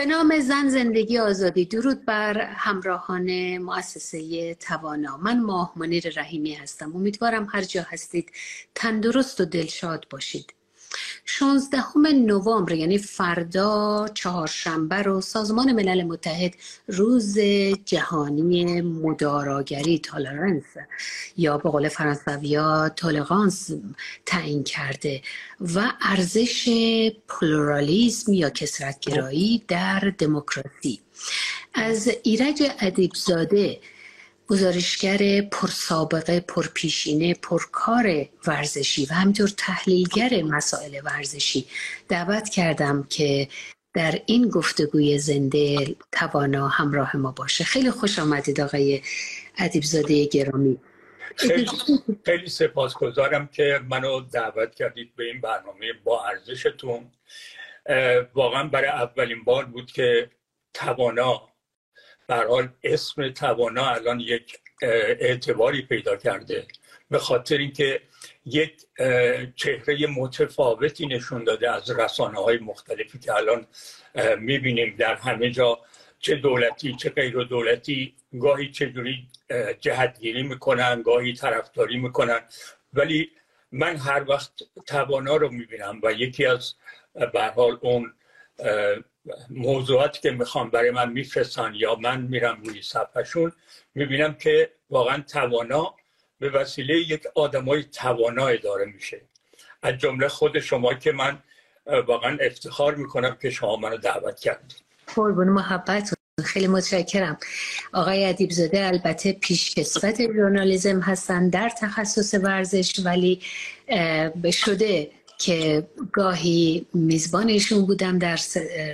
به نام زن زندگی آزادی. درود بر همراهان مؤسسه توانا. من ماه منیر رحیمی هستم. امیدوارم هر جا هستید تندرست و دلشاد باشید. 16 نوامبر یعنی فردا چهارشنبه رو سازمان ملل متحد روز جهانی مداراگری تالرنس یا به قول فرانسویا تولرانس تعیین کرده و ارزش پلورالیزم یا کسرتگرایی در دموکراسی. از ایرج ادیبزاده گزارشگر پرسابقه پرپیشینه پرکار ورزشی و همینطور تحلیلگر مسائل ورزشی دعوت کردم که در این گفتگوی زنده توانا همراه ما باشه. خیلی خوش آمدید آقای ادیبزاده گرامی. خیلی, خیلی سپاسگزارم که منو دعوت کردید به این برنامه با ارزشتون. واقعا برای اولین بار بود که توانا حال اسم توانا الان یک اعتباری پیدا کرده. به خاطر اینکه یک چهره متفاوتی نشون داده از رسانه های مختلفی که الان می‌بینیم در همه جا. چه دولتی چه غیر دولتی گاهی چجوری جهتگیری می‌کنن گاهی طرفداری می‌کنن. ولی من هر وقت توانا رو می‌بینم و یکی از به حال اون موضوعاتی که می‌خوام برای من میفرستن یا من میرم روی صفحشون می‌بینم که واقعا توانا به وسیله یک آدمای توانای داره میشه. از جمله خود شما که من واقعا افتخار می‌کنم که شما منو دعوت کردید. قربون محبت خیلی متشکرم. آقای ادیبزاده البته پیشکسوت ژورنالیزم هستن در تخصص ورزش ولی به شده که گاهی میزبانشون بودم در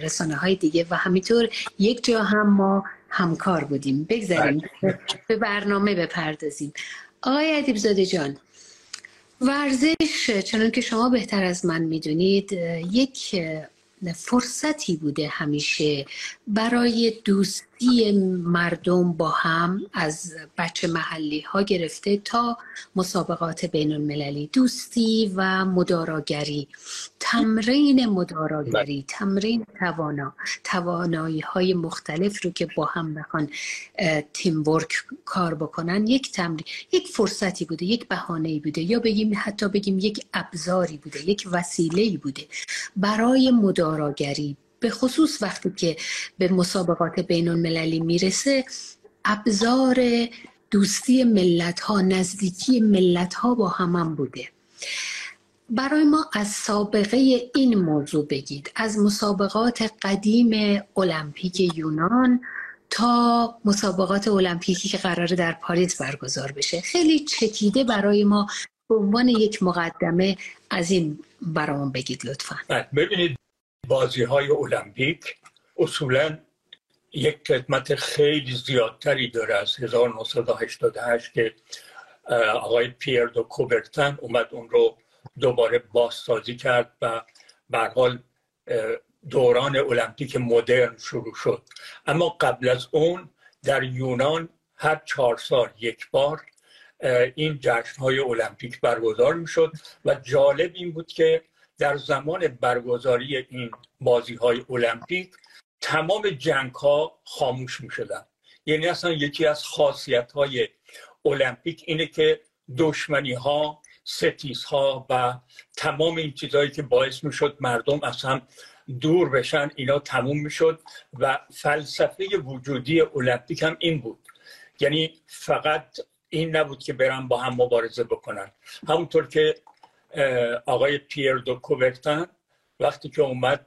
رسانه های دیگه و همینطور یک جا هم ما همکار بودیم بگذاریم بله. به برنامه بپردازیم آقای ادیبزاده جان ورزش چنان که شما بهتر از من می‌دونید یک فرصتی بوده همیشه برای دوستی مردم با هم از بچه محلی ها گرفته تا مسابقات بین المللی دوستی و مداراگری. تمرین مداراگری تمرین توانا. توانایی های مختلف رو که با هم بخوان تیم ورک کار بکنن یک تمرین یک فرصتی بوده یک بهانه بوده. یا بگیم حتی بگیم یک ابزاری بوده یک وسیله بوده. برای مداراگری به خصوص وقتی که به مسابقات بین المللی می‌رسه ابزار دوستی ملت ها نزدیکی ملت ها با هم بوده. برای ما از سابقه این موضوع بگید. از مسابقات قدیم المپیک یونان تا مسابقات المپیکی که قراره در پاریس برگزار بشه. خیلی چکیده برای ما به عنوان یک مقدمه از این برامون بگید لطفا. بله، ببینید بازی های المپیک اصولا یک خدمت خیلی زیادتری داره از 1988 که آقای پیر دو کوبرتن اومد اون رو دوباره بازسازی کرد و حال دوران المپیک مدرن شروع شد. اما قبل از اون در یونان هر چهار سال یک بار این جشن های المپیک برگزار می شد و جالب این بود که در زمان برگزاری این بازی های المپیک تمام جنگ ها خاموش می شدن یعنی اصلا یکی از خاصیت های المپیک اینه که دشمنی ها ستیز ها و تمام این چیزهایی که باعث می شد مردم اصلا دور بشن اینا تموم می شد و فلسفه وجودی المپیک هم این بود. یعنی فقط این نبود که برن با هم مبارزه بکنن. همونطور که آقای پیر دو کوبرتن وقتی که اومد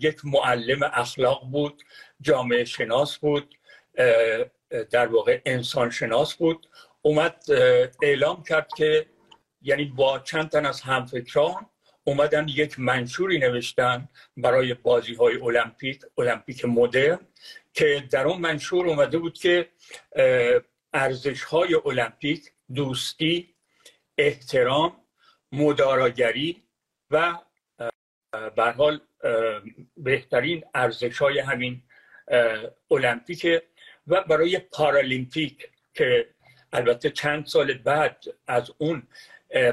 یک معلم اخلاق بود جامعه شناس بود در واقع انسان شناس بود. اومد اعلام کرد که یعنی با چند تن از همفکران اومدن یک منشوری نوشتن برای بازی های المپیک المپیک مدرن که در اون منشور اومده بود که ارزش های المپیک دوستی احترام مداراگری و به حال بهترین ارزش های همین المپیک و برای پارالیمپیک که البته چند سال بعد از اون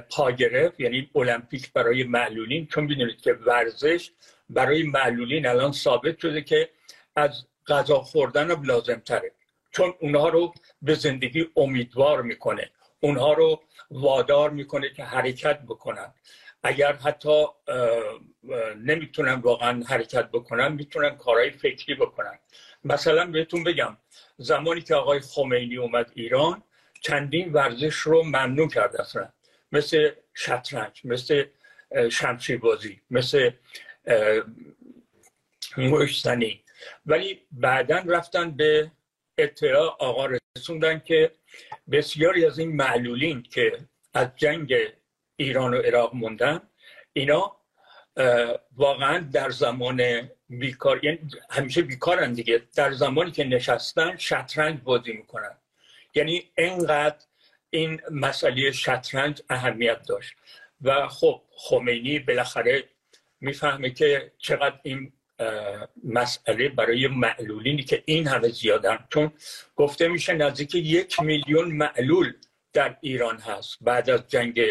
پا گرفت یعنی المپیک برای معلولین چون می‌دونید که ورزش برای معلولین الان ثابت شده که از غذا خوردن لازم تره چون اونها رو به زندگی امیدوار می‌کنه. اونها رو وادار می‌کنه که حرکت بکنن. اگر حتی نمی‌تونن واقعا حرکت بکنن می‌تونن کارهای فکری بکنن. مثلا بهتون بگم زمانی که آقای خمینی اومد ایران چندین ورزش رو ممنوع کرد اصلا. مثل شطرنج مثل شمشیر بازی مثل مشتنی. ولی بعدا رفتن به اطلاع آقا رسوندن که بسیاری از این معلولین که از جنگ ایران و عراق موندن اینا واقعا در زمان بیکار یعنی همیشه بیکارن دیگه. در زمانی که نشستن شطرنج بازی می‌کنن. یعنی اینقدر این مسئله شطرنج اهمیت داشت. و خب خمینی بالاخره می‌فهمه که چقدر این مسئله برای معلولینی که این همه زیادن. چون گفته میشه نزدیک یک میلیون معلول در ایران هست بعد از جنگ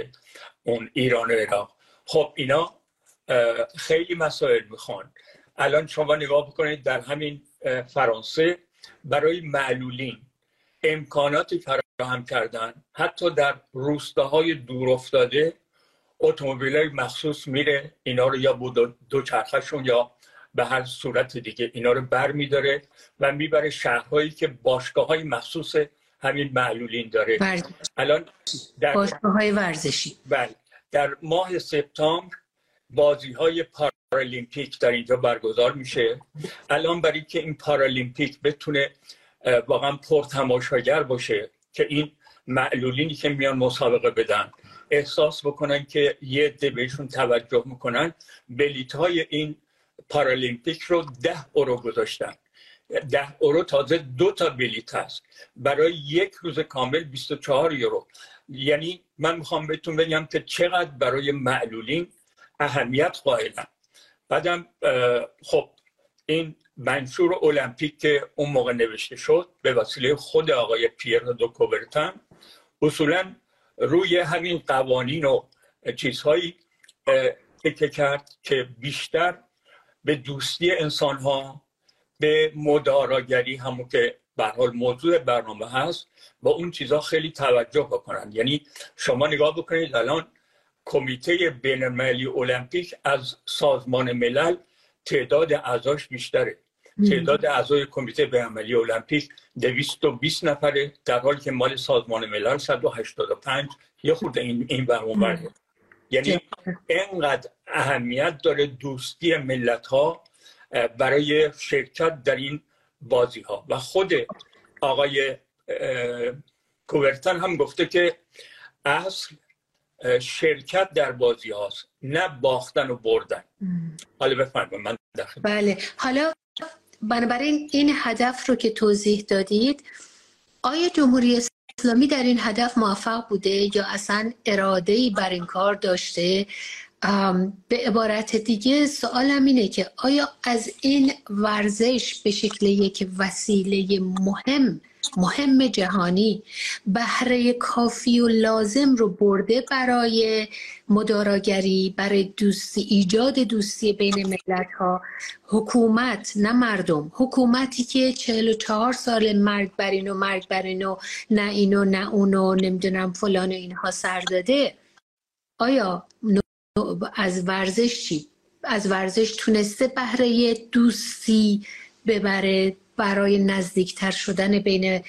اون ایران و عراق. خب اینا خیلی مسائل می‌خوان. الان شما نگاه بکنید در همین فرانسه برای معلولین امکاناتی فراهم کردن. حتی در روستاهای دور افتاده اتومبیل مخصوص میره اینا رو یا دو چرخشون یا به هر صورت دیگه اینا رو بر میداره و می‌بره شهرهایی که باشگاه های مخصوص همین معلولین داره. الان در باشگاه های ورزشی. بله. در ماه سپتامبر بازی های پارالیمپیک در اینجا برگزار میشه. الان برای که این پارالیمپیک بتونه واقعا پرتماشاگر باشه که این معلولینی که میان مسابقه بدن احساس بکنن که یه عده بهشون توجه می‌کنن بلیت های این پارالیمپیک رو ده اورو گذاشتن. ده اورو تازه دو تا بلیت هست. برای یک روز کامل 24 یورو. یعنی من می‌خوام بهتون بگم که چقدر برای معلولین اهمیت قائلن. بعدم خب این منشور المپیک که اون موقع نوشته شد به وسیله خود آقای پیر دو کوبرتن اصولا روی همین قوانین و چیزهایی تکه کرد که بیشتر به دوستی انسان ها به مداراگری همون که به حال موضوع برنامه هست با اون چیزها خیلی توجه بکنن. یعنی شما نگاه بکنید الان کمیته بین المللی المپیک از سازمان ملل تعداد اعضاش بیشتره. تعداد اعضای کمیته بین المللی المپیک 220 نفره در حالی که مال سازمان ملل 185 یه خورده این این برنامه یعنی اینقدر اهمیت داره دوستی ملت ها برای شرکت در این بازی ها و خود آقای کوورتن هم گفته که اصل شرکت در بازی هاست نه باختن و بردن. حالا بفرمایید من داخل بله. حالا بنابراین این هدف رو که توضیح دادید آیا جمهوری اسلامی در این هدف موفق بوده یا اصلا اراده بر این کار داشته؟ به عبارت دیگه سوالم اینه که آیا از این ورزش به شکل یک وسیله مهم مهم جهانی. بهره کافی و لازم رو برده برای مداراگری برای دوستی ایجاد دوستی بین ملت ها حکومت نه مردم. حکومتی که 44 سال مرگ بر اینو مرگ بر اینو نه اینو نه اونو نمی‌دونم فلان اینها سر داده. آیا از ورزش چی؟ از ورزش تونسته بهره دوستی ببره؟ برای نزدیکتر شدن بین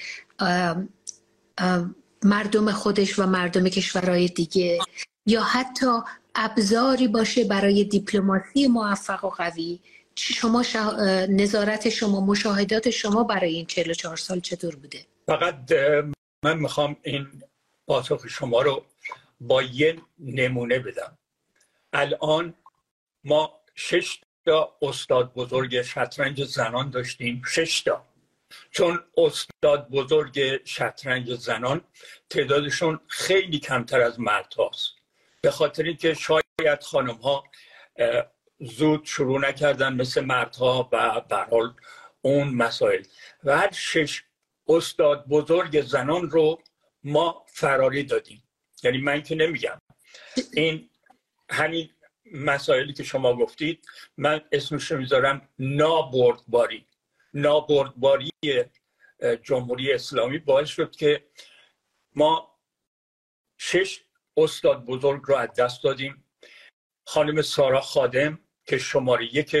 مردم خودش و مردم کشورهای دیگه یا حتی ابزاری باشه برای دیپلماسی موفق و قوی. شما نظارت شما مشاهدات شما برای این 44 سال چطور بوده؟ فقط من می‌خوام این پاسخ شما رو با یه نمونه بدم. الان ما شش تا استاد بزرگ شطرنج زنان داشتیم شش تا. چون استاد بزرگ شطرنج زنان تعدادشون خیلی کمتر از مرد هاست به خاطر اینکه شاید خانم ها زود شروع نکردن مثل مردها و حال اون مسائل. و هر شش استاد بزرگ زنان رو ما فراری دادیم. یعنی من که نمیگم. این همین مسائلی که شما گفتید من اسمش رو می‌ذارم نابردباری. نابردباری جمهوری اسلامی باعث شد که ما شش استاد بزرگ رو از دست دادیم. خانم سارا خادم که شماره یک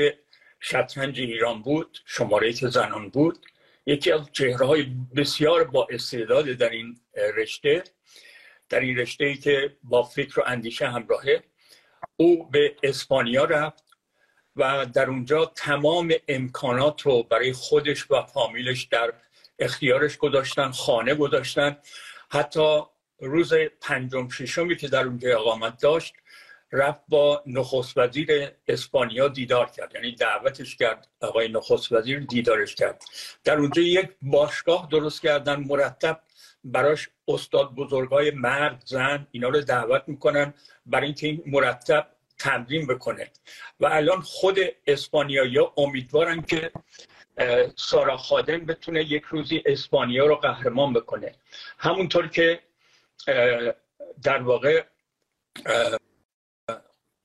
شطرنج ایران بود شماره یک زنان بود یکی از چهره های بسیار با استعداد در این رشته در این رشته ای که با فکر و اندیشه همراهه. او به اسپانیا رفت و در اونجا تمام امکانات رو برای خودش و فامیلش در اختیارش گذاشتن خانه گذاشتن. حتی روز پنجم ششمی که در اونجا اقامت داشت رفت با نخست وزیر اسپانیا دیدار کرد. یعنی دعوتش کرد آقای نخست وزیر دیدارش کرد. در اونجا یک باشگاه درست کردن مرتب براش استاد بزرگای مرد زن اینا رو دعوت می‌کنن برای اینکه این مرتب تمرین بکنه. و الان خود اسپانیایی امیدوارن که سارا خادم بتونه یک روزی اسپانیا رو قهرمان بکنه. همونطور که در واقع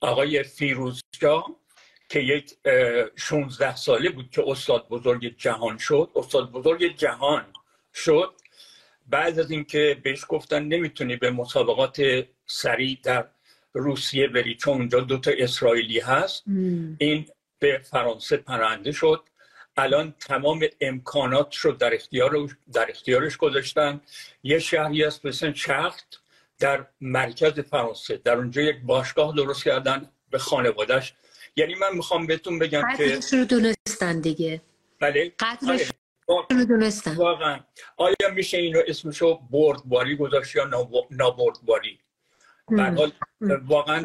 آقای فیروزجا که یک 16 ساله بود که استاد بزرگ جهان شد. استاد بزرگ جهان شد. بعد از اینکه بهش گفتن نمی‌تونی به مسابقات سریع در روسیه بری چون اونجا دوتا اسرائیلی هست. این به فرانسه پرنده شد. الان تمام امکانات رو در اختیار در اختیارش گذاشتن. یه شهری است مثل چخت در مرکز فرانسه. در اونجا یک باشگاه درست کردن به خانوادش یعنی من می‌خوام بهتون بگم که قدرش رو دونستن دیگه. بله. قدرش واقعا. آیا میشه این رو اسمشو بردباری گذاشت یا نابردباری؟ حال واقعا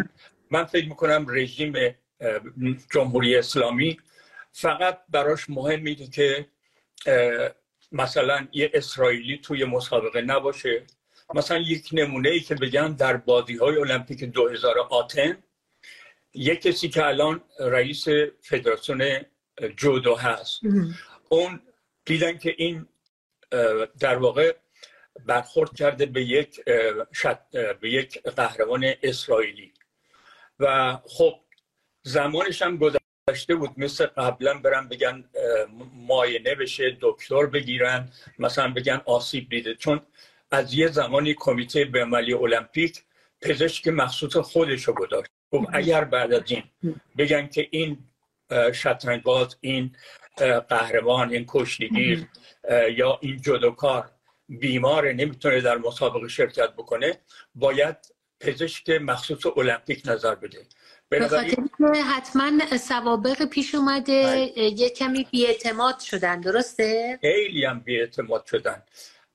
من فکر می‌کنم رژیم جمهوری اسلامی فقط براش مهم میده که مثلا یه اسرائیلی توی مسابقه نباشه. مثلا یک نمونه ای که بگم در بازی های المپیک 2000 آتن یک کسی که الان رئیس فدراسیون جودو هست. اون دیدن که این در واقع برخورد کرده به یک به یک قهرمان اسرائیلی. و خب زمانش هم گذشته بود. مثل قبلا برن بگن ماینه بشه دکتر بگیرن مثلا بگن آسیب دیده. چون از یه زمانی کمیته بین‌المللی المپیک پزشک مخصوص خودش رو گذاشت. خب اگر بعد از این بگن که این شطرنج باز این قهرمان این کشتیگیر یا این جدوکار بیمار نمی‌تونه در مسابقه شرکت بکنه باید پزشک مخصوص المپیک نظر بده به خاطر که حتما سوابق پیش اومده بله. یه کمی بیاعتماد شدن درسته؟ خیلی هم بیاعتماد شدن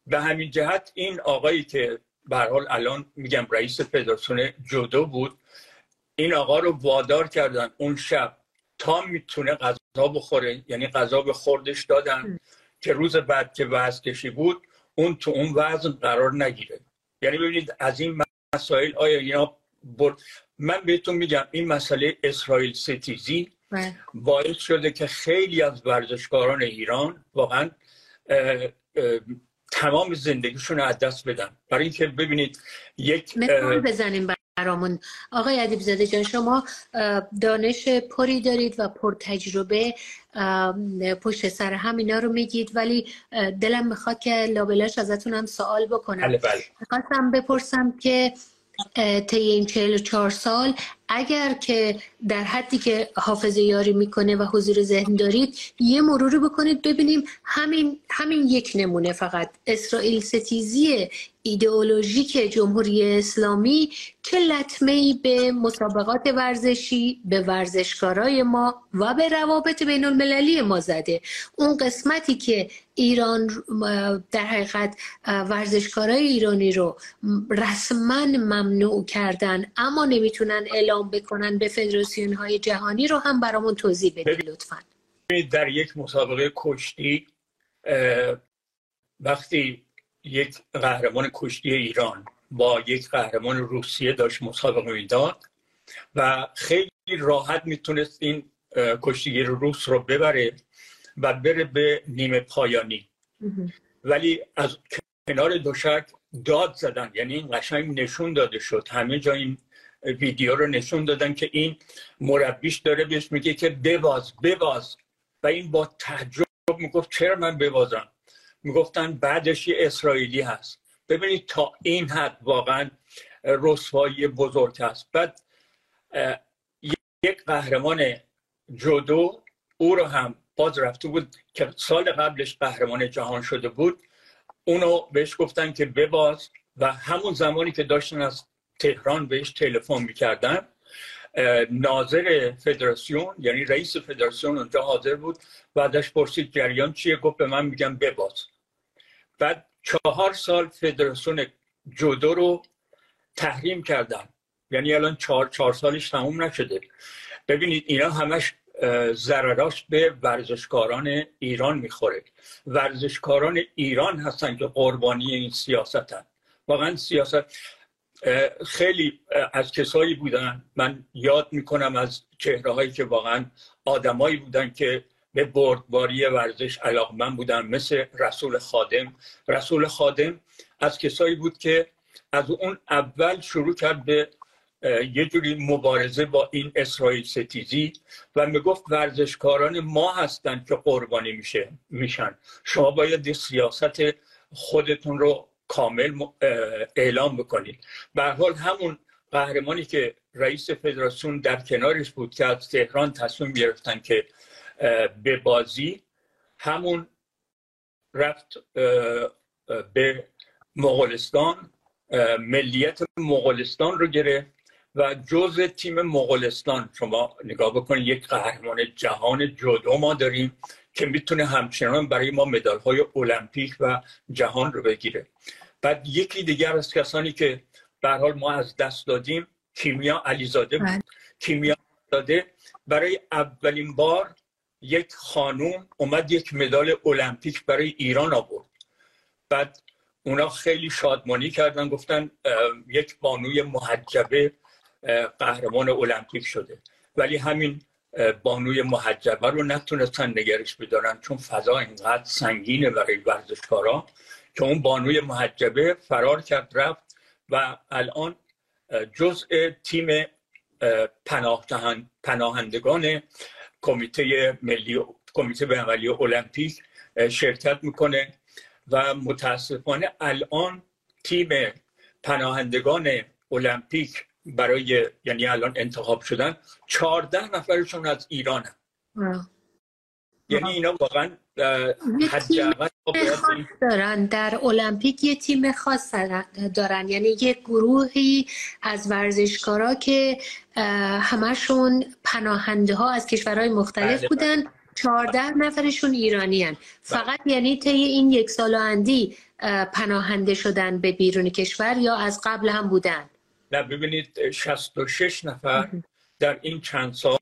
به همین جهت این آقایی که به حال الان میگم رئیس فدراسیون جودو بود این آقا رو وادار کردن اون شب تا می‌تونه غذا بخوره. یعنی غذا به خوردش دادن که روز بعد که وزن کشی بود اون تو اون وزن قرار نگیره. یعنی ببینید از این مسائل آیا اینا بر... من بهتون میگم این مسئله اسرائیل ستیزی بله. باعث شده که خیلی از ورزشکاران ایران واقعا تمام زندگیشون رو از دست بدن. برای اینکه ببینید یک مثال بزنیم برامون آقای ادیب زاده جان شما دانش پری دارید و پر تجربه پشت سر هم اینا رو میگید ولی دلم می‌خواد که لابلاش ازتون هم سوال بکنم بله بله. خواستم بپرسم که طی این 44 سال اگر که در حدی که حافظه یاری می‌کنه و حضور ذهن دارید یه مروری بکنید ببینیم همین همین یک نمونه فقط. اسرائیل ستیزی ایدئولوژیک جمهوری اسلامی چه لطمه ای به مسابقات ورزشی به ورزشکارای ما و به روابط بین المللی ما زده. اون قسمتی که ایران در حقیقت ورزشکارای ایرانی رو رسما ممنوع کردن اما نمی‌تونن اعلام بکنن به فدراسیون های جهانی رو هم برامون توضیح بدید لطفا. در یک مسابقه کشتی وقتی یک قهرمان کشتی ایران با یک قهرمان روسیه داشت مسابقه می‌داد و خیلی راحت می‌تونست این کشتیگیر روس رو ببره و بره به نیمه پایانی. ولی از کنار دوشک داد زدن یعنی این قشنگ نشون داده شد. همه جا این ویدیو رو نشون دادن که این مربیش داره بهش میگه که بباز بباز. و این با تعجب می‌گفت چرا من ببازم؟ می‌گفتن بعدش یه اسرائیلی هست. ببینید تا این حد واقعا رسوایی بزرگ هست. بعد یک قهرمان جودو او رو هم باز رفته بود که سال قبلش قهرمان جهان شده بود. اونو بهش گفتن که بباز و همون زمانی که داشتن از تهران بهش تلفن می‌کردن. ناظر فدراسیون یعنی رئیس فدراسیون اونجا حاضر بود بعدش پرسید جریان چیه؟ گفت به من میگم بباز. بعد چهار سال فدراسیون جودو رو تحریم کردن. یعنی الان چهار, چهار سالش تموم نشده. ببینید اینا همش ضرراش به ورزشکاران ایران می‌خوره. ورزشکاران ایران هستن که قربانی این سیاست هن. واقعا سیاست خیلی از کسایی بودن. من یاد می‌کنم از چهره هایی که واقعا آدمایی بودن که به بردباری ورزش علاقمند بودن مثل رسول خادم. رسول خادم از کسایی بود که از اون اول شروع کرد به یه جوری مبارزه با این اسرائیل ستیزی و می‌گفت ورزشکاران ما هستند که قربانی میشه میشن. شما باید سیاست خودتون رو کامل اعلام بکنید به حال همون قهرمانی که رئیس فدراسیون در کنارش بود که از تهران تصمیم گرفتن که به بازی همون رفت به مغولستان ملیت مغولستان رو گرفت و جز تیم مغولستان شما نگاه بکنید یک قهرمان جهان جودو ما داریم. که می‌تونه همچنان برای ما مدال های المپیک و جهان رو بگیره. بعد یکی دیگر از کسانی که به حال ما از دست دادیم کیمیا علیزاده بود. بله. کیمیا داده برای اولین بار یک خانوم اومد یک مدال المپیک برای ایران آورد. بعد اونا خیلی شادمانی کردن گفتن یک بانوی محجبه قهرمان المپیک شده. ولی همین بانوی محجبه رو نتونستن نگرش بدارن چون فضا اینقدر سنگینه برای ورزشکارا که اون بانوی محجبه فرار کرد رفت و الان جزء تیم پناه پناهندگان کمیته ملی کمیته بین‌المللی المپیک شرکت می‌کنه و متاسفانه الان تیم پناهندگان المپیک برای یعنی الان انتخاب شدن چهارده نفرشون از ایران هم. یعنی اینا واقعا دارن. در المپیک یه تیم خاص دارن. یعنی یک گروهی از ورزشکارا که همشون پناهنده ها از کشورهای مختلف بله، بودن. بله. چهارده نفرشون ایرانی هن. فقط یعنی طی این یک سال اندی پناهنده شدن به بیرون کشور یا از قبل هم بودن؟ نه ببینید 66 نفر در این چند سال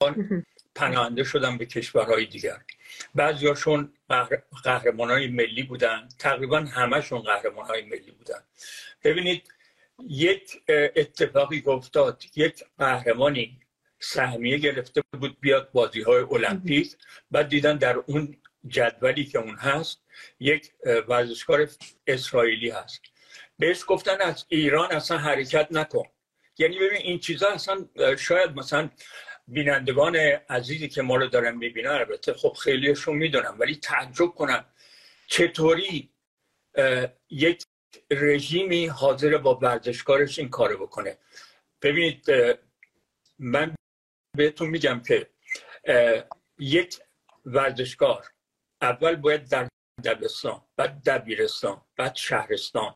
پناهنده شدن به کشورهای دیگر. بعضیاشون قهرمان های ملی بودن. تقریبا همهشون قهرمان های ملی بودن. ببینید یک اتفاقی افتاد. یک قهرمانی سهمیه گرفته بود بیاد بازی های المپیک بعد دیدن در اون جدولی که اون هست یک ورزشکار اسرائیلی هست. بهش گفتن از ایران اصلا حرکت نکن. یعنی ببین این چیزا اصلا شاید مثلا بینندگان عزیزی که ما رو دارن می‌بینن البته خب خیلیشون می‌دونم ولی تعجب کنم چطوری یک رژیمی حاضر با ورزشکارش این کارو بکنه. ببینید من بهتون میگم که یک ورزشکار اول باید در دبستان بعد دبیرستان بعد شهرستان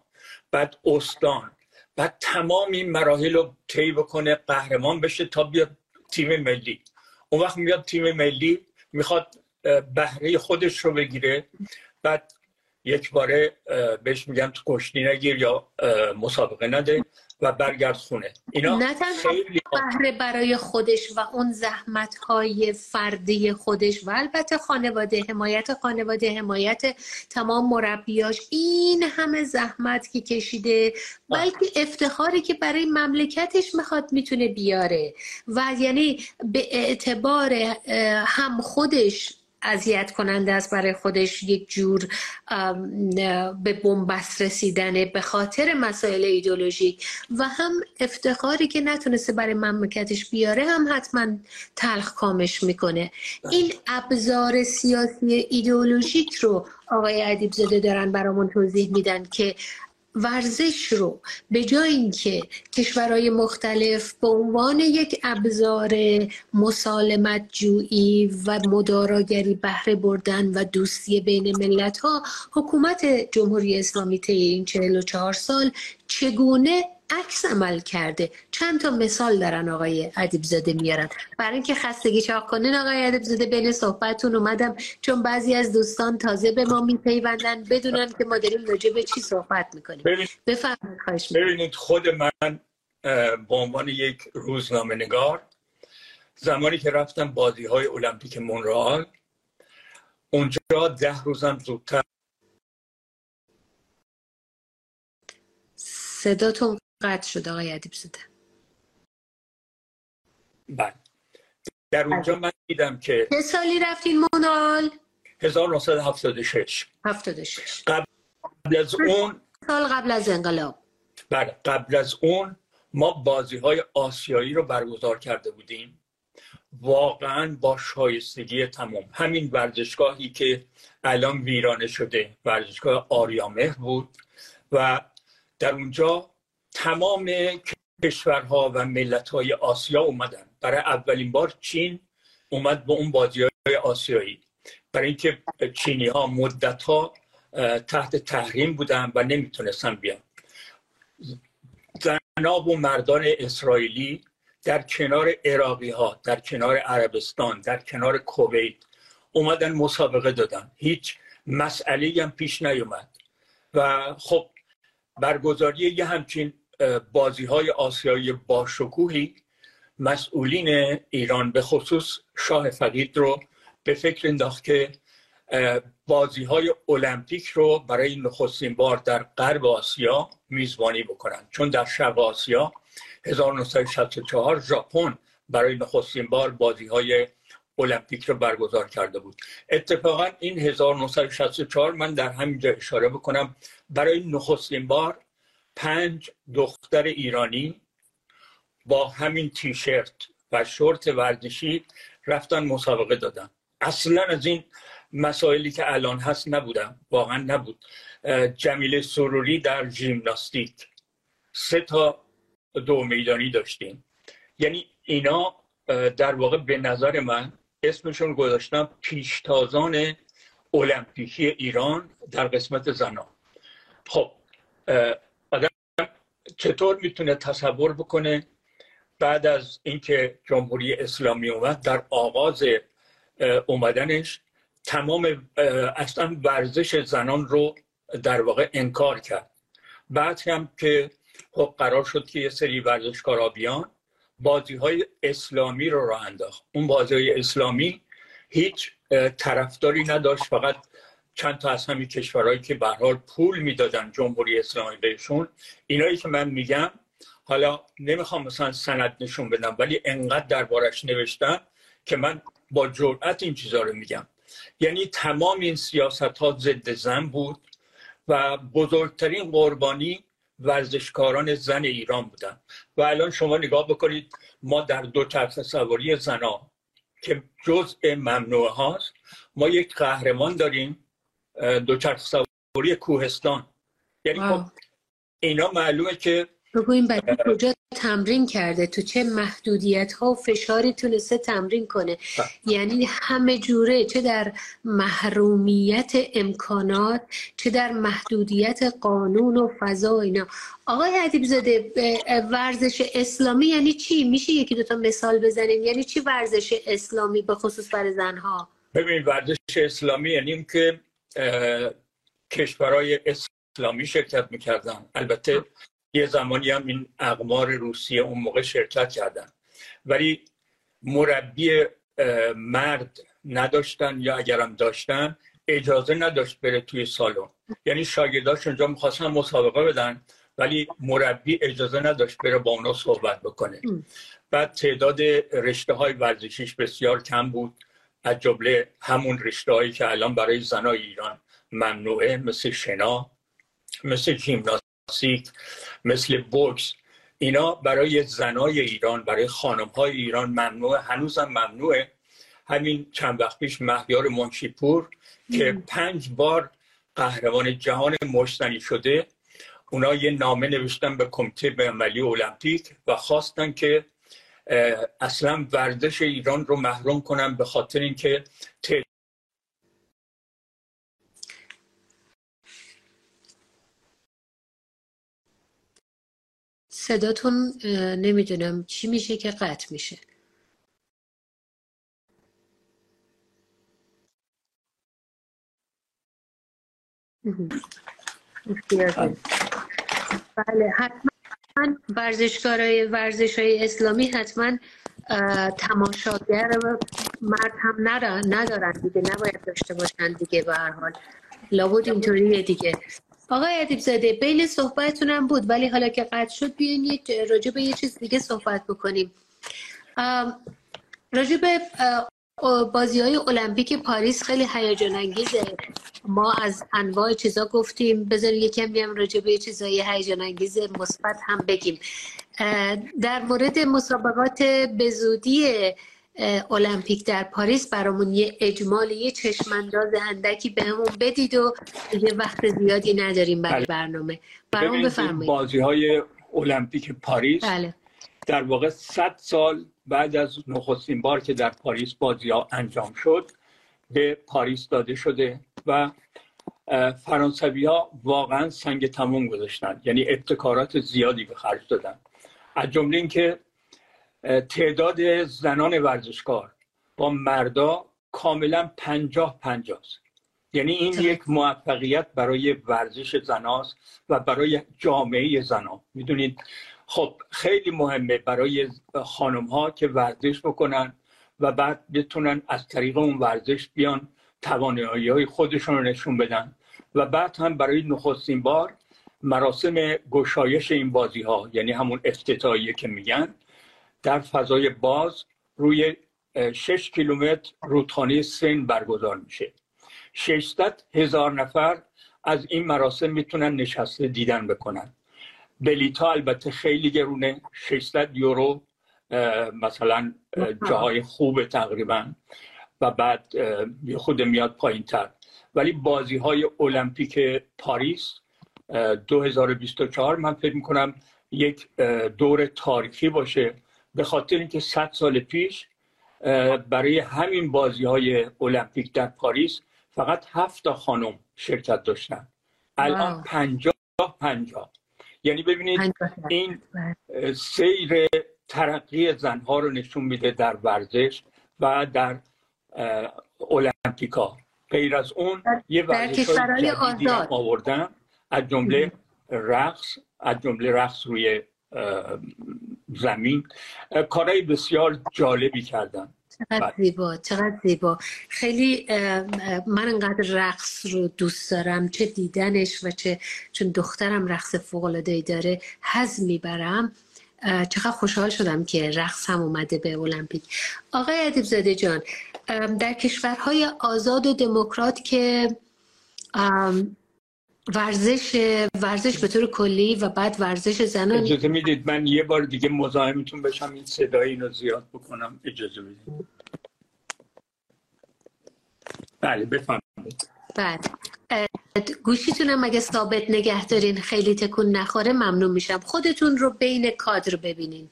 بعد استان بعد تمام این مراحل رو طی بکنه قهرمان بشه تا بیاد تیم ملی. اون وقت میاد تیم ملی می‌خواد بهره خودش رو بگیره. بعد یک باره بهش میگن تو کشتی نگیر یا مسابقه نده. و برگرد خونه. اینا نه بهره برای خودش و اون زحمت های فردی خودش و البته خانواده حمایت خانواده حمایت تمام مربیاش این همه زحمت که کشیده بلکه افتخاری که برای مملکتش می‌خواد می‌تونه بیاره. و یعنی به اعتبار هم خودش اذیت کننده است برای خودش یک جور به بنبست رسیدنه به خاطر مسائل ایدولوژیک و هم افتخاری که نتونسته برای مملکتش بیاره هم حتما تلخ کامش می‌کنه. این ابزار سیاسی ایدولوژیک رو آقای عدیب زده دارن برامون توضیح میدن که ورزش رو به جای اینکه کشورهای مختلف به عنوان یک ابزار مسالمت جویی و مداراگری بهره بردن و دوستی بین ملت ها حکومت جمهوری اسلامی طی این 44 سال چگونه عکس عمل کرده. چند تا مثال دارن آقای ادیب زاده میارن. برای اینکه خستگی چاق کنین آقای ادیب زاده بین صحبتتون اومدم. چون بعضی از دوستان تازه به ما میپیوندن. بدونن که ما داریم راجع به چی صحبت می‌کنیم. بفرمایید خواهش ببینید خود من به عنوان یک روزنامه نگار زمانی که رفتم بازی های المپیک مونرال اونجا ده روزم زودتر صداتون قطع شد آقای ادیب زده بله. در اونجا من دیدم که چه سالی رفتین مونال؟ 1976 76 قبل از اون سال قبل از انقلاب. بله. قبل از اون ما بازی های آسیایی رو برگزار کرده بودیم. واقعا با شایستگی تمام. همین ورزشگاهی که الان ویرانه شده ورزشگاه آریامهر بود. و در اونجا تمام کشورها و ملت های آسیا اومدن. برای اولین بار چین اومد به اون بازی های آسیایی. برای اینکه چینی ها مدت ها تحت تحریم بودن و نمی‌تونستن بیان. زناب و مردان اسرائیلی در کنار عراقی ها در کنار عربستان در کنار کویت اومدن مسابقه دادن. هیچ مسئله هم پیش نیومد. و خب برگزاری یه همچین بازی های آسیایی باشکوهی مسئولین ایران به خصوص شاه فقید رو به فکر انداخت که بازی های المپیک رو برای نخستین بار در غرب آسیا میزبانی بکنن. چون در شرق آسیا 1964 ژاپن برای نخستین بار بازی های المپیک رو برگزار کرده بود. اتفاقا این 1964 من در همینجا اشاره بکنم برای نخستین بار پنج دختر ایرانی با همین تیشرت و شورت ورزشی رفتن مسابقه دادن. اصلا از این مسائلی که الان هست نبودم واقعا نبود. جمیل سروری در ژیمناستیک. سه تا دو میدانی داشتیم. یعنی اینا در واقع به نظر من اسمشون گذاشتم پیشتازان المپیکی ایران در قسمت زنان. خب چطور می‌تونه تصور بکنه بعد از اینکه جمهوری اسلامی اومد در آغاز اومدنش تمام اصلا ورزش زنان رو در واقع انکار کرد. بعد هم که خب قرار شد که یه سری ورزشکارا بیان بازی های اسلامی رو راه انداخت. اون بازی های اسلامی هیچ طرفداری نداشت فقط چند تا از همین کشورهایی که به حال پول می‌دادن جمهوری اسلامی بهشون اینایی که من میگم حالا نمی‌خوام مثلا سند نشون بدم ولی انقدر دربارش نوشتم که من با جرأت این چیزها رو میگم. یعنی تمام این سیاست ها ضد زن بود و بزرگترین قربانی ورزشکاران زن ایران بودن. و الان شما نگاه بکنید ما در دو چرخ سواری زنا که جزء ممنوع هاست ما یک قهرمان داریم دو چرخ سواری کوهستان. یعنی خب اینا معلومه که بگویم بچه کجا تمرین کرده؟ تو چه محدودیت ها و فشاری تونسته تمرین کنه؟ یعنی همه جوره چه در محرومیت امکانات چه در محدودیت قانون و فضا و اینا. آقای حدیب زاده ورزش اسلامی یعنی چی؟ میشه یکی دوتا مثال بزنیم؟ یعنی چی ورزش اسلامی به خصوص برای زنها؟ ببینید ورزش اسلامی یعنی که کشورهای اسلامی شرکت می‌کردن. البته یه زمانی هم این اقمار روسیه اون موقع شرکت کردن. ولی مربی مرد نداشتن یا اگرم داشتن اجازه نداشت بره توی سالن. یعنی شاگرداش اونجا می‌خواستن مسابقه بدن ولی مربی اجازه نداشت بره با اونا صحبت بکنه. بعد تعداد رشته های ورزشیش بسیار کم بود. از جمله همون رشته که الان برای زنای ایران ممنوعه مثل شنا مثل ژیمناستیک مثل بوکس اینا برای زنای ایران برای خانم های ایران ممنوع هنوزم ممنوعه. همین چند وقت پیش مهیار منشیپور که پنج بار قهرمان جهان مشتنی شده اونا یه نامه نوشتن به کمیته بینالمللی المپیک و خواستن که اصلا ورزش ایران رو محروم کنن به خاطر اینکه صداتون نمی‌دونم چی میشه که قطع میشه. بله حتما ورزشکارای ورزش های اسلامی حتما تماشاگر مرد هم ندارن دیگه نباید داشته باشن دیگه به هر حال. لابد اینطوریه دیگه. آقای ادیب زاده بین صحبتتونم بود ولی حالا که قطع شد بیاین راجع به یه چیز دیگه صحبت بکنیم. راجع به بازی های المپیک پاریس خیلی هیجان انگیزه ما از انواع چیزا گفتیم. بذارید یکم بیام راجع به چیزای هیجان انگیز مثبت هم بگیم. در مورد مسابقات بزودی المپیک در پاریس برامون یه اجمال یه چشمانداز اندکی بهمون بدید و یه وقت زیادی نداریم برای بله. برنامه. برامون بفرمایید. بازی های المپیک پاریس بله. در واقع 100 سال بعد از نخستین بار که در پاریس بازی ها انجام شد به پاریس داده شده و فرانسوی ها واقعا سنگ تموم گذاشتن یعنی ابتکارات زیادی به خرج دادن. از جمله اینکه تعداد زنان ورزشکار با مردا کاملا پنجاه پنجاست. یعنی این یک موفقیت برای ورزش زناست و برای جامعه زنا می‌دونید خب خیلی مهمه برای خانم ها که ورزش بکنن و بعد بتونن از طریق اون ورزش بیان توانایی های خودشون رو نشون بدن. و بعد هم برای نخستین بار مراسم گشایش این بازی ها یعنی همون افتتاحیه که میگن در فضای باز روی 6 کیلومتر رودخانه سن برگزار میشه. 600 هزار نفر از این مراسم می‌تونن نشسته دیدن بکنن. بلیتا البته خیلی گرونه 600 یورو مثلا جاهای خوب تقریبا. و بعد خود میاد پایین تر ولی بازی های المپیک پاریس 2024 من فکر می‌کنم یک دور تاریخی باشه. به خاطر اینکه 100 سال پیش برای همین بازی های المپیک در پاریس فقط هفت خانم شرکت داشتن. الان پنجاه پنجاه. یعنی ببینید این بله. سیر ترقی زنها رو نشون میده در ورزش و در المپیکا. غیر از اون یه ورزش جدیدی آوردن از جمله رقص از جمله رقص روی زمین کارهای بسیار جالبی کردن. چقدر بله. زیبا چقدر زیبا. خیلی من انقدر رقص رو دوست دارم چه دیدنش و چه چون دخترم رقص فوق داره حز می‌برم. چقدر خوشحال شدم که رقص هم اومده به المپیک. آقای ادیب زاده جان در کشورهای آزاد و دموکرات که ورزش ورزش به طور کلی و بعد ورزش زنان اجازه می‌دید من یه بار دیگه مزاحمتون بشم این صدای اینو زیاد بکنم. اجازه می‌دید بله بفرمایید. بله گوشیتونم اگه ثابت نگه دارین خیلی تکون نخوره ممنون میشم. خودتون رو بین کادر ببینین.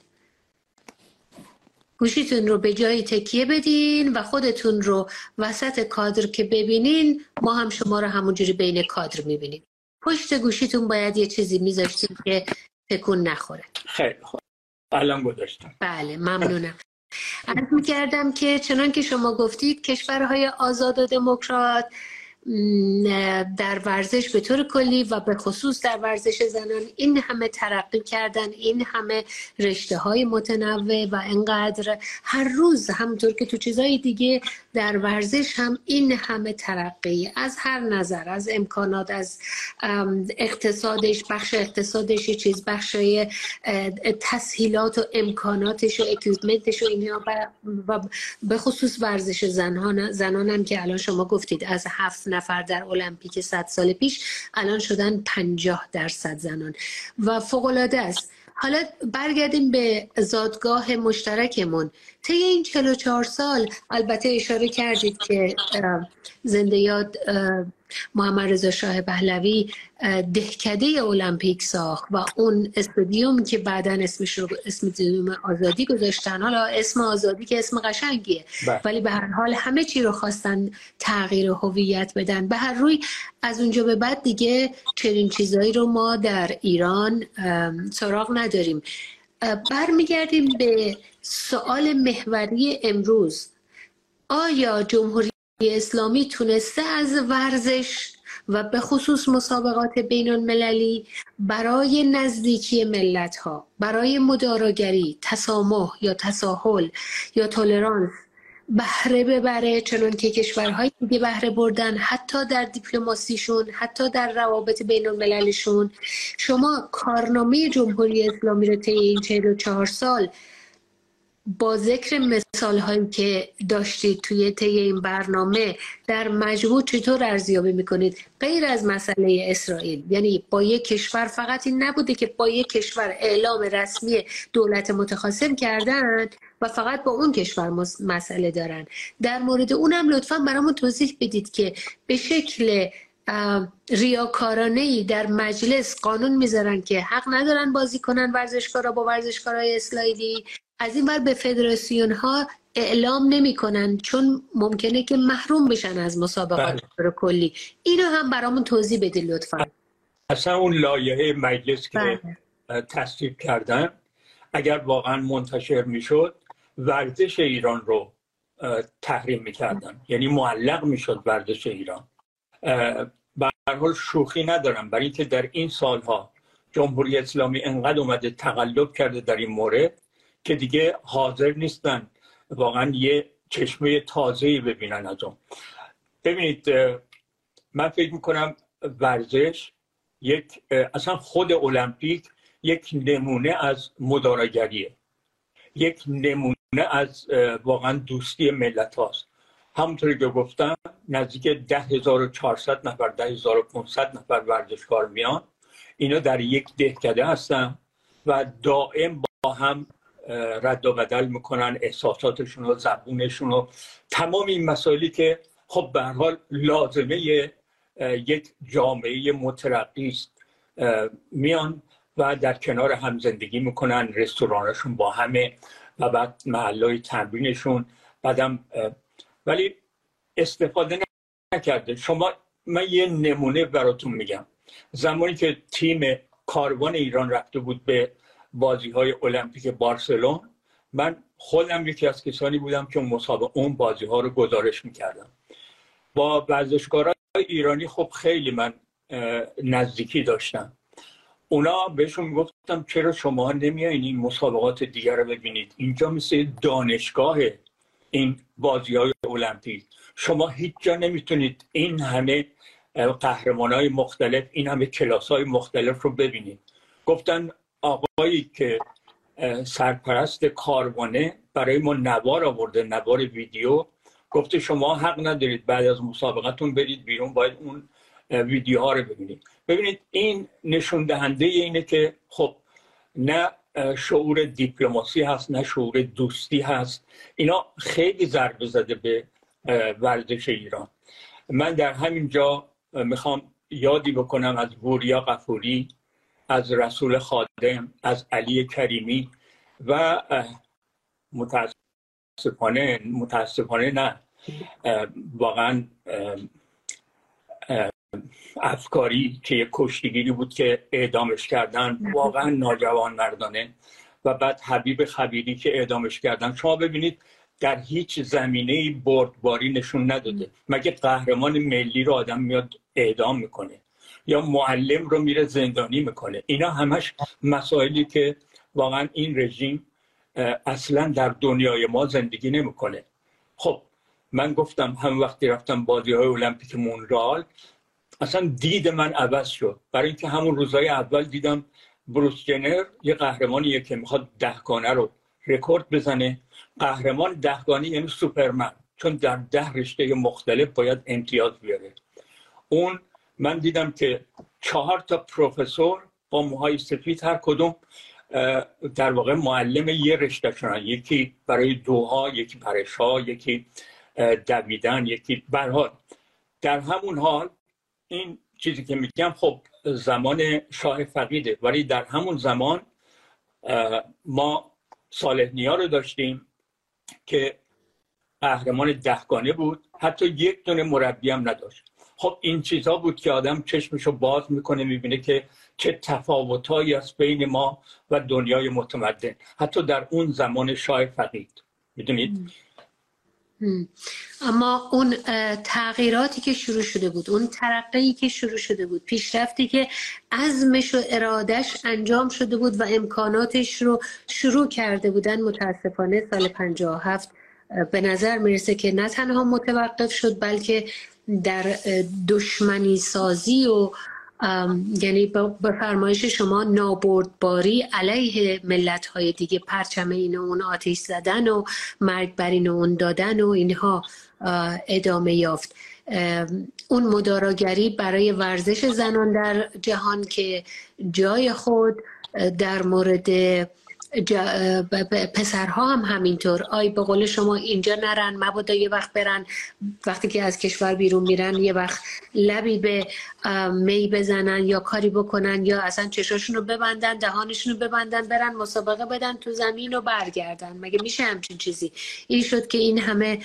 گوشیتون رو به جایی تکیه بدین و خودتون رو وسط کادر که ببینین ما هم شما رو همونجوری بین کادر می‌بینیم. پشت گوشیتون باید یه چیزی میذاشتیم که تکون نخوره. خیلی خوب. الان گذاشتم. بله ممنونم. عرض می‌کردم که چنان که شما گفتید کشورهای آزاد و دموکرات در ورزش به طور کلی و به خصوص در ورزش زنان این همه ترقی کردن این همه رشته های متنوع و انقدر هر روز همونطور که تو چیزهای دیگه در ورزش هم این همه ترقی از هر نظر از امکانات از اقتصادش بخش اقتصادش چیز بخش تسهیلات و امکاناتش و اکیوپمنتش و اینها و به خصوص ورزش زنان زنان هم که الان شما گفتید از هفت نفر در المپیک صد سال پیش الان شدن پنجاه درصد زنان. و فوق است. حالا برگردیم به زادگاه مشترکمون. طی این 44 سال البته اشاره کردید که زنده یاد محمد رضا شاه پهلوی دهکده المپیک ساخت و اون استادیوم که بعدا اسمش رو اسم استادیوم آزادی گذاشتن. حالا اسم آزادی که اسم قشنگیه. بله. ولی به هر حال همه چی رو خواستن تغییر هویت بدن. به هر روی از اونجا به بعد دیگه چنین چیزایی رو ما در ایران سراغ نداریم. برمیگردیم به سوال محوری امروز. آیا جمهوری اسلامی تونسته از ورزش و به خصوص مسابقات بین المللی برای نزدیکی ملت ها برای مداراگری تسامح یا تساهل یا تولرانس بهره ببره چنان که کشورهای دیگه بهره بردن حتی در دیپلماسیشون حتی در روابط بین المللیشون شما کارنامه جمهوری اسلامی رو طی این 44 سال با ذکر مثال هایی که داشتید توی طی این برنامه در مجموع چطور ارزیابی می‌کنید غیر از مسئله اسرائیل؟ یعنی با یک کشور فقط این نبوده که با یک کشور اعلام رسمی دولت متخاصم کردن و فقط با اون کشور مسئله دارن. در مورد اونم لطفا برامون توضیح بدید که به شکل ریاکارانه ای در مجلس قانون می‌ذارن که حق ندارن بازی کنن ورزشکارا با ورزشکارای اسرائیلی. از این بر به فدراسیون ها اعلام نمی‌کنن چون ممکنه که محروم بشن از مسابقات بله. کلی. اینو هم برامون توضیح بدید لطفا. اصلا اون لایحه مجلس که بله. تصدیق کردن اگر واقعا منتشر می‌شد ورزش ایران رو تحریم می‌کردن. یعنی معلق می‌شد ورزش ایران. به حال شوخی ندارم. برای اینکه در این سالها جمهوری اسلامی انقدر اومده تقلب کرده در این مورد که دیگه حاضر نیستن. واقعا یه چشمه تازه ببینن از اون. ببینید من فکر می‌کنم ورزش یک اصلا خود المپیک یک نمونه از مدارگریه. یک نمونه از واقعا دوستی ملت هاست. همونطوری که گفتم نزدیک 10400 نفر 10500 نفر ورزشکار میان. اینا در یک دهکده هستن و دائم با هم رد و بدل می‌کنن احساساتشون و زبونشون و تمام این مسائلی که خب به حال لازمه یک جامعه مترقی است. میان و در کنار هم زندگی می‌کنن رستورانشون با همه و بعد محلای تمرینشون. بعدم ولی استفاده نکرده شما من یه نمونه براتون میگم. زمانی که تیم کاروان ایران رفته بود به بازی های المپیک بارسلون من خودم یکی از کسانی بودم که مسابقه اون بازی ها رو گزارش می‌کردم. با ورزشکارای ایرانی خب خیلی من نزدیکی داشتم. اونا بهشون می‌گفتم چرا شما نمیایین این مسابقات دیگر رو ببینید؟ اینجا مثل دانشگاه این بازی های المپیک. شما هیچ جا نمی‌تونید این همه قهرمان های مختلف این همه کلاس های مختلف رو ببینید. گفتن آقایی که سرپرست کاروانه برای ما نوار آورده نوار ویدیو. گفته شما حق ندارید بعد از مسابقتون برید بیرون باید اون ویدیوها رو ببینید. ببینید این نشون دهنده اینه که خب نه شعور دیپلماسی هست نه شعور دوستی هست. اینا خیلی ضربه زده به ورزش ایران. من در همین جا می‌خوام یادی بکنم از بوریا قفوری از رسول خادم از علی کریمی و متاسفانه متاسفانه نه. واقعا افکاری که یک کشتیگیری بود که اعدامش کردن واقعا ناجوان مردانه. و بعد حبیب خبیری که اعدامش کردن. شما ببینید در هیچ زمینه بردباری نشون نداده. مگه قهرمان ملی رو آدم میاد اعدام می‌کنه؟ یا معلم رو میره زندانی می‌کنه. اینا همش مسائلی که واقعا این رژیم اصلا در دنیای ما زندگی نمی‌کنه. خب من گفتم هم وقتی رفتم بازی های المپیک مونرال اصلا دید من عوض شد. برای اینکه همون روزهای اول دیدم بروس جنر یه قهرمانیه که می‌خواد دهگانه رو رکورد بزنه. قهرمان دهگانه یعنی سوپرمن. چون در ده رشته مختلف باید امتیاز بیاره. اون من دیدم که چهار تا پروفسور با موهای سفید هر کدوم در واقع معلم یه رشته یکی برای دوها یکی برای شاه یکی دویدن یکی برحال در همون حال این چیزی که میگم خب زمان شاه فقیده. ولی در همون زمان ما صالح نیا رو داشتیم که قهرمان دهگانه بود. حتی یک دونه مربی هم نداشت. خب این چیزها بود که آدم چشمشو باز می‌کنه می‌بینه که چه تفاوتهایی از بین ما و دنیای متمدن. حتی در اون زمان شاه فقید. می‌دونید؟ اما اون تغییراتی که شروع شده بود اون ترقی که شروع شده بود پیشرفتی که عزمش و ارادش انجام شده بود و امکاناتش رو شروع کرده بودن متاسفانه سال 57 به نظر می‌رسه که نه تنها متوقف شد بلکه در دشمنی سازی و یعنی به فرمایش شما نابردباری علیه ملت های دیگه پرچم این اون آتیش زدن و مرگ بر این اون دادن و اینها ادامه یافت. اون مداراگری برای ورزش زنان در جهان که جای خود در مورد پسرها هم همینطور. آی به قول شما اینجا نرن مبادا یه وقت برن. وقتی که از کشور بیرون میرن یه وقت لبی به می بزنن یا کاری بکنن یا اصلا چشاشون رو ببندن دهانشون رو ببندن برن مسابقه بدن تو زمین و برگردن. مگه میشه همچین چیزی؟ این شد که این همه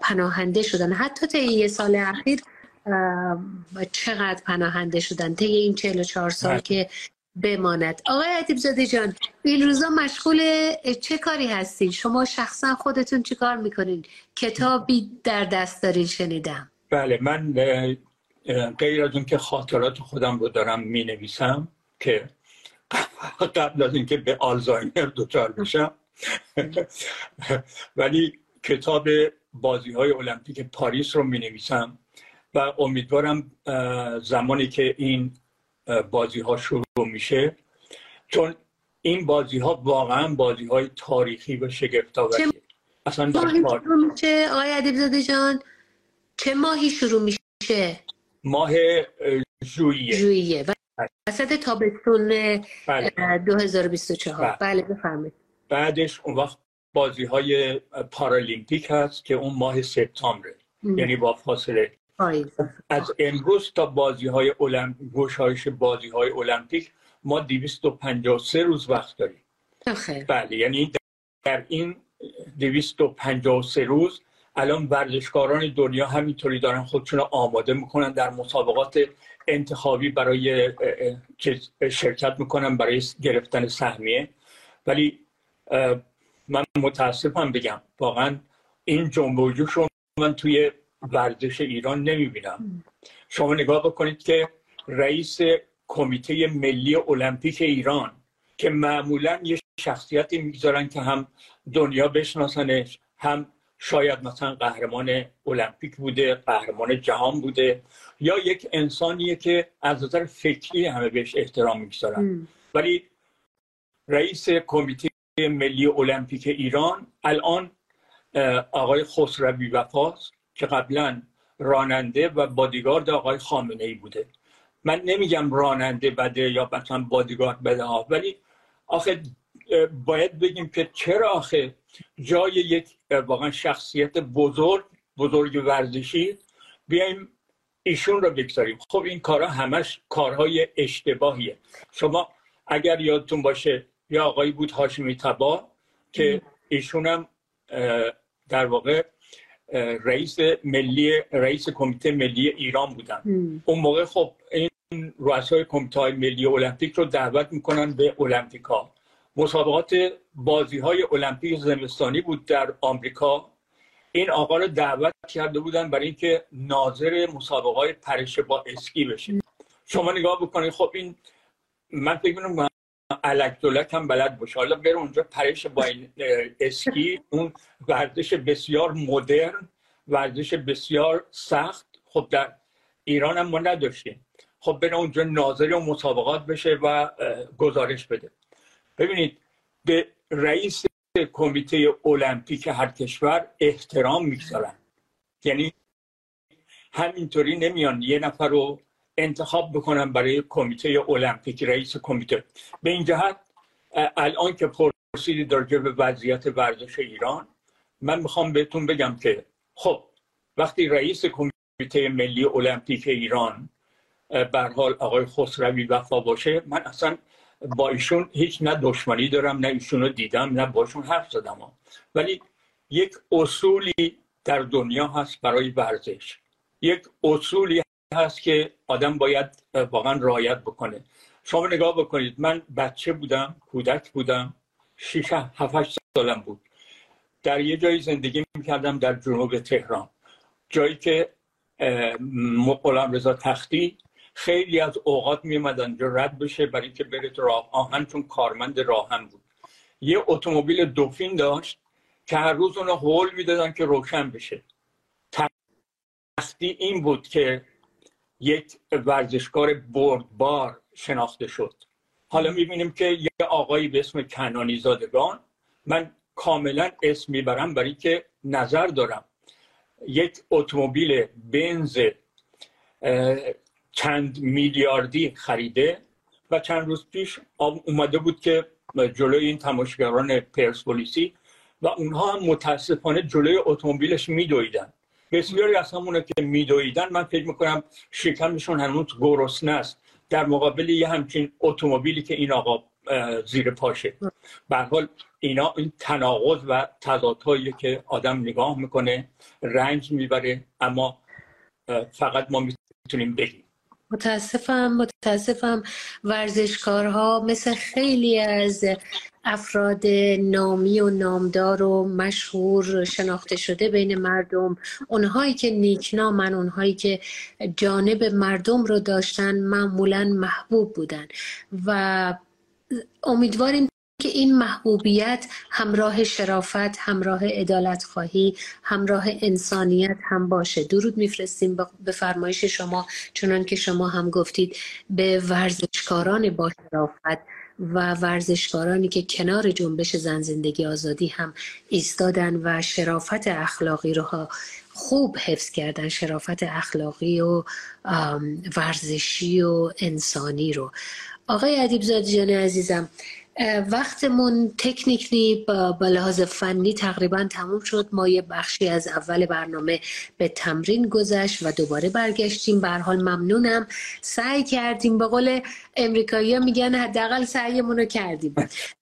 پناهنده شدن. حتی تا یه سال اخیر چقدر پناهنده شدن؟ طی این 44 سال بله. که بماند. آقای عدیب زاده جان این روزا مشغول چه کاری هستین؟ شما شخصا خودتون چه کار می‌کنین؟ کتابی در دست دارین شنیدم. بله من غیر از اون که خاطرات خودم رو دارم می نویسم که قبل از اینکه به آلزایمر دچار بشم. ولی کتاب بازی های المپیک پاریس رو می نویسم و امیدوارم زمانی که این بازی ها شروع میشه. چون این بازی ها واقعا بازی های تاریخی و شگفت‌آوری. اصلا ماهی شروع میشه؟ آقای ادیبزاده جان چه ماهی شروع میشه؟ ماه ژوئیه. ژوئیه. وسط تابستون 2024 بله, بله. بفرمایید. بعدش اون وقت بازی های پارالیمپیک هست که اون ماه سپتامبر یعنی با فاصله از امروز تا بازی های گشایش بازی های المپیک ما 253 روز وقت داریم. بله یعنی در این 253 روز الان ورزشکاران دنیا همینطوری دارن خودشون آماده می‌کنن در مسابقات انتخابی برای شرکت می‌کنن برای گرفتن سهمیه. ولی من متاسفم بگم واقعا این جنبه رو من توی ورزش ایران نمی‌بینم. شما نگاه بکنید که رئیس کمیته ملی المپیک ایران که معمولا یه شخصیتی می‌گذارن که هم دنیا بشناسنش هم شاید مثلا قهرمان المپیک بوده قهرمان جهان بوده یا یک انسانیه که از نظر فکری همه بهش احترام می‌گذارن. ولی رئیس کمیته ملی المپیک ایران الان آقای خسروی وفاست. که قبلا راننده و بادیگارد آقای خامنه ای بوده. من نمیگم راننده بده یا مثلا بادیگارد بده ها ولی آخه باید بگیم که چرا آخه جای یک واقعا شخصیت بزرگ بزرگ ورزشی بیایم ایشون رو بگذاریم. خب این کارها همش کارهای اشتباهیه. شما اگر یادتون باشه یا آقایی بود هاشمی تبا که ایشون هم در واقع رئیس ملی رئیس کمیته ملی ایران بودن. اون موقع خب این رؤسای کمیته های ملی المپیک رو دعوت می‌کنن به المپیکا. مسابقات بازی های المپیک زمستانی بود در آمریکا. این آقا رو دعوت کرده بودن برای اینکه ناظر مسابقه های پرش با اسکی بشه. شما نگاه بکنید خب این من فکر می‌کنم دولت هم بلد باشه. حالا بره اونجا پرش با این اسکی اون ورزش بسیار مدرن ورزش بسیار سخت. خب در ایران هم ما نداشتیم. خب بره اونجا ناظر و مسابقات بشه و گزارش بده. ببینید به رئیس کمیته المپیک هر کشور احترام می‌گذارن. یعنی همینطوری نمیان. یه نفر رو انتخاب بکنن برای کمیته المپیک رئیس کمیته. به این جهت الان که پرسیدی در به وضعیت ورزش ایران من می‌خوام بهتون بگم که خب وقتی رئیس کمیته ملی المپیک ایران بر حال آقای خسروی وفا باشه من اصلا با ایشون هیچ نه دشمنی دارم نه ایشون دیدم نه باشون حرف زدم. ولی یک اصولی در دنیا هست برای ورزش. یک اصولی هست که آدم باید واقعا رایت بکنه. شما نگاه بکنید من بچه بودم کودک بودم شیش هفت سالم بود. در یه جایی زندگی می‌کردم در جنوب تهران. جایی که غلام رضا تختی خیلی از اوقات میمدن جو رد بشه برای اینکه بره تو راه آهن چون کارمند راهن بود. یه اتومبیل دوفین داشت که هر روز اونو هول می‌دادن که روشن بشه. تختی این بود که یک ورزشکار بردبار شناخته شد. حالا می‌بینیم که یه آقایی به اسم کنانی زادگان من کاملا اسم می‌برم برای که نظر دارم. یک اتومبیل بنز چند میلیاردی خریده و چند روز پیش اومده بود که جلوی این تماشاگران پرسپولیسی و اونها هم متاسفانه جلوی اتومبیلش میدویدن. بسیاری از همونه که میدویدن من فکر می‌کنم شکمشون هنوز گرسنه است در مقابل یه همچین اتومبیلی که این آقا زیر پاشه. به حال اینا این تناقض و تضادهایی که آدم نگاه می‌کنه رنج می‌بره اما فقط ما می‌تونیم بگیم. متاسفم متاسفم. ورزشکارها مثل خیلی از افراد نامی و نامدار و مشهور شناخته شده بین مردم. اونهایی که نیکنامن اونهایی که جانب مردم رو داشتن معمولا محبوب بودن. و امیدواریم که این محبوبیت همراه شرافت همراه ادالت خواهی همراه انسانیت هم باشه. درود میفرستیم به فرمایش شما چنان که شما هم گفتید به ورزشکاران با شرافت و ورزشکارانی که کنار جنبش زن زندگی آزادی هم ایستادن و شرافت اخلاقی رو خوب حفظ کردن شرافت اخلاقی و ورزشی و انسانی رو. آقای ادیب جان عزیزم وقتمون تکنیکلی با, لحاظ فنی تقریبا تموم شد. ما یه بخشی از اول برنامه به تمرین گذشت و دوباره برگشتیم. به حال ممنونم. سعی کردیم. به قول امریکایی میگن حداقل سعیمون رو کردیم.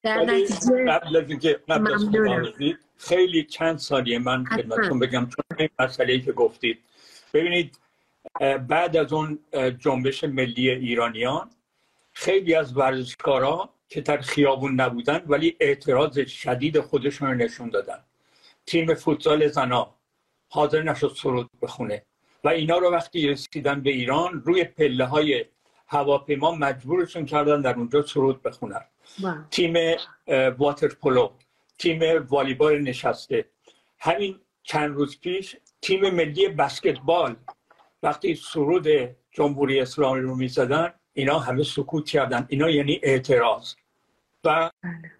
در نتیجه خیلی چند ثانیه من خدمتتون بگم. چون این مسئله که گفتید. ببینید بعد از اون جنبش ملی ایرانیان خیلی از ورزشکارا که در خیابون نبودن ولی اعتراض شدید خودشون رو نشون دادن. تیم فوتزال زنا حاضر نشد سرود بخونه. و اینا رو وقتی رسیدن به ایران روی پله های هواپیما مجبورشون کردن در اونجا سرود بخونن. تیم واتر پولو تیم والیبال نشسته. همین چند روز پیش تیم ملی بسکتبال وقتی سرود جمهوری اسلامی رو می‌زدن اینا همه سکوت کردن. اینا یعنی اعتراض. و بله.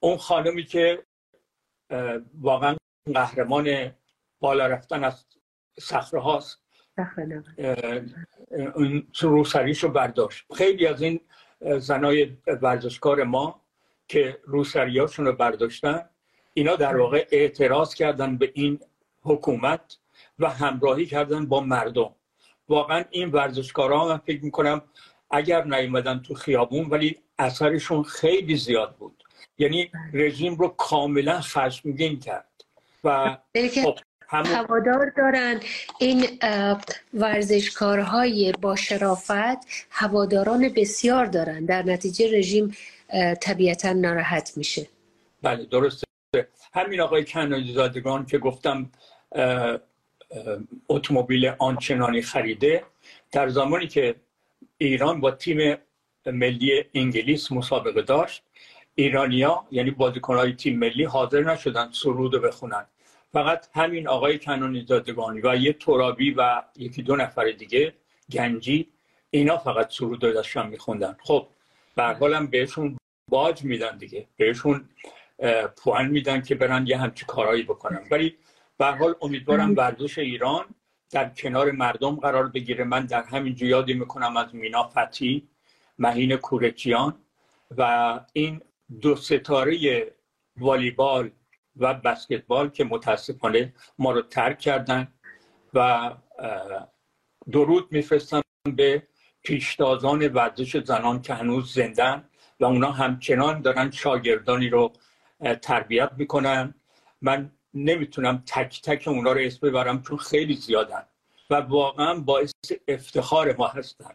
اون خانمی که واقعا قهرمان بالا رفتن از صخره هاست اون روسریش رو برداشت. خیلی از این زنای ورزشکار ما که روسریاشون رو برداشتن اینا در واقع اعتراض کردن به این حکومت و همراهی کردن با مردم. واقعا این ورزشکاران من فکر می‌کنم اگر نیومدن تو خیابون ولی اثرشون خیلی زیاد بود. یعنی رژیم رو کاملا خشمگین کرد. و خب هوادار دارن این ورزشکارهای با شرافت هواداران بسیار دارن. در نتیجه رژیم طبیعتا ناراحت میشه. بله درسته. همین آقای کنانی زادگان که گفتم اتومبیل آنچنانی خریده در زمانی که ایران با تیم ملی انگلیس مسابقه داشت. ایرانیا یعنی بازیکنهای تیم ملی حاضر نشدن سرود بخونن. فقط همین آقای کنانی زادگانی و یه ترابی و یکی دو نفر دیگه گنجی اینا فقط سرود داشتن میخوندن. خب برحالم بهشون باج میدن دیگه. بهشون پوان میدن که برن یه همچی کارهایی بکنن. ولی به حال امیدوارم ورزش ایران در کنار مردم قرار بگیره. من در همین یادی می‌کنم از مینا فتی مهین کورچیان و این دو ستاره والیبال و بسکتبال که متاسفانه ما رو ترک کردن و درود میفرستم به پیشتازان ورزش زنان که هنوز زندن و اونا همچنان دارن شاگردانی رو تربیت می‌کنن. من نمی‌تونم تک تک اونا رو اسم ببرم چون خیلی زیادن. و واقعا باعث افتخار ما هستن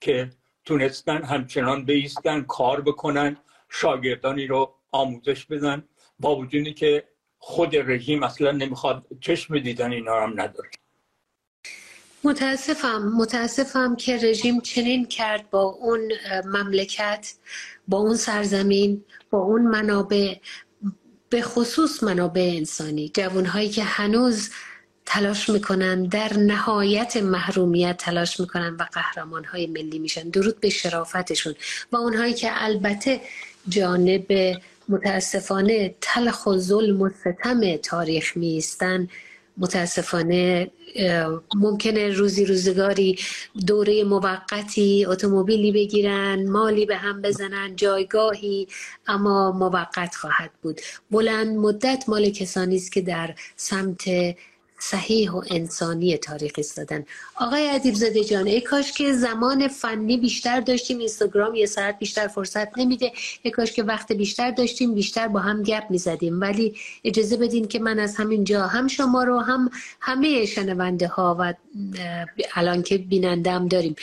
که تونستن همچنان بیستن کار بکنن شاگردانی رو آموزش بدن با وجودی که خود رژیم اصلا نمی‌خواد چشم دیدن اینا هم نداره. متاسفم متاسفم که رژیم چنین کرد با اون مملکت با اون سرزمین با اون منابع به خصوص منابع انسانی جوانهایی که هنوز تلاش می‌کنن در نهایت محرومیت تلاش می‌کنن و قهرمان های ملی میشن درود به شرافتشون. و اونهایی که البته جانب متاسفانه تلخ و ظلم و ستم تاریخ میستن متاسفانه ممکنه روزی روزگاری دوره موقتی اتومبیلی بگیرن مالی به هم بزنن جایگاهی اما موقت خواهد بود. بلند مدت مال کسانی است که در سمت صحیح و انسانی تاریخ ایستادن. آقای ادیب زاده جان ای کاش که زمان فنی بیشتر داشتیم اینستاگرام یه ساعت بیشتر فرصت نمیده ای کاش که وقت بیشتر داشتیم بیشتر با هم گپ می‌زدیم. ولی اجازه بدین که من از همین جا هم شما رو هم همه شنونده ها و الان که بینندم داریم.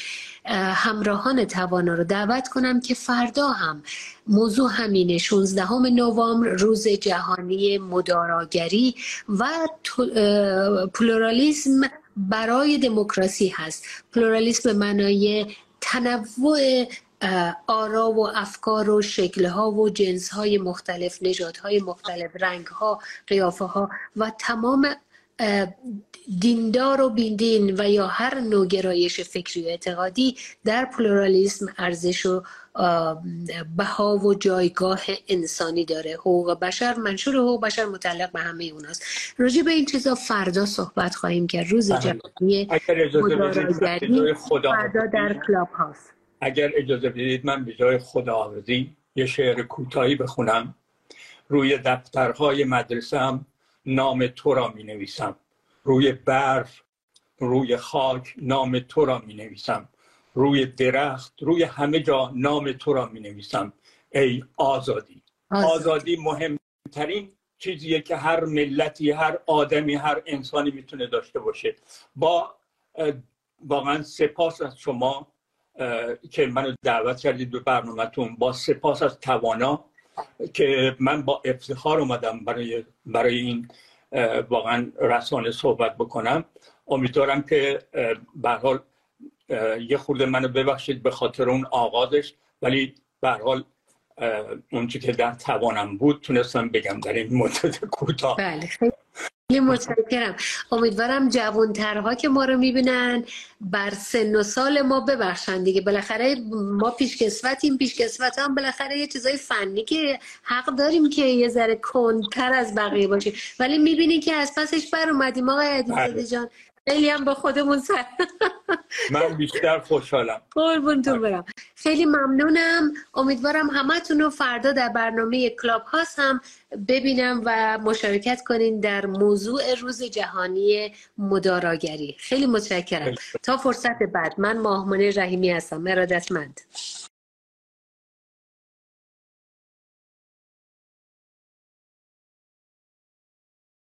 همراهان توانا رو دعوت کنم که فردا هم موضوع همینه 16 نوامبر روز جهانی مداراگری و پلورالیسم برای دموکراسی هست. پلورالیسم به معنای تنوع آرا و افکار و شکلها و جنسهای مختلف نژادهای مختلف رنگها قیافه ها و تمام دیندار و بیندین و یا هر نوع گرایش فکری و اعتقادی در پلورالیسم ارزش و بها و جایگاه انسانی داره. حقوق بشر منشور حقوق بشر متعلق به همه اوناست. راجع به این چیزا فردا صحبت خواهیم که روز بله. جمعی فردا در کلاب هاست اگر اجازه بدید من به جای خداحافظی یه شعر کوتاهی بخونم. روی دفترهای مدرسه هم نام تو را می نویسم روی برف روی خاک نام تو را می نویسم روی درخت روی همه جا نام تو را می نویسم ای آزادی. آزادی. مهمترین چیزیه که هر ملتی هر آدمی هر انسانی می‌تونه داشته باشه. با واقعا سپاس از شما که منو دعوت کردید به برنامهتون. با سپاس از توانا که من با افتخار اومدم برای برای این واقعا رسانه صحبت بکنم. امیدوارم که به حال یه خورده منو ببخشید به خاطر اون آغازش ولی به حال اون که در توانم بود تونستم بگم در این مدت کوتاه. بله خیلی متشکرم. امیدوارم جوانترها که ما رو می‌بینن بر سن و سال ما ببخشن دیگه. بالاخره ما پیشکسوتیم پیشکسوت هم بالاخره یه چیزای فنی که حق داریم که یه ذره کنتر از بقیه باشه ولی می‌بینی که از پسش بر اومدیم. آقای عدیزاده بله. جان خیلی هم با خودمون سر. من بیشتر خوشحالم. قربونتون برم. خیلی ممنونم. امیدوارم همتون رو فردا در برنامه کلاب هاست هم ببینم و مشارکت کنین در موضوع روز جهانی مداراگری. خیلی متشکرم. تا فرصت بعد. من ماهمانه رحیمی هستم. مرادتمند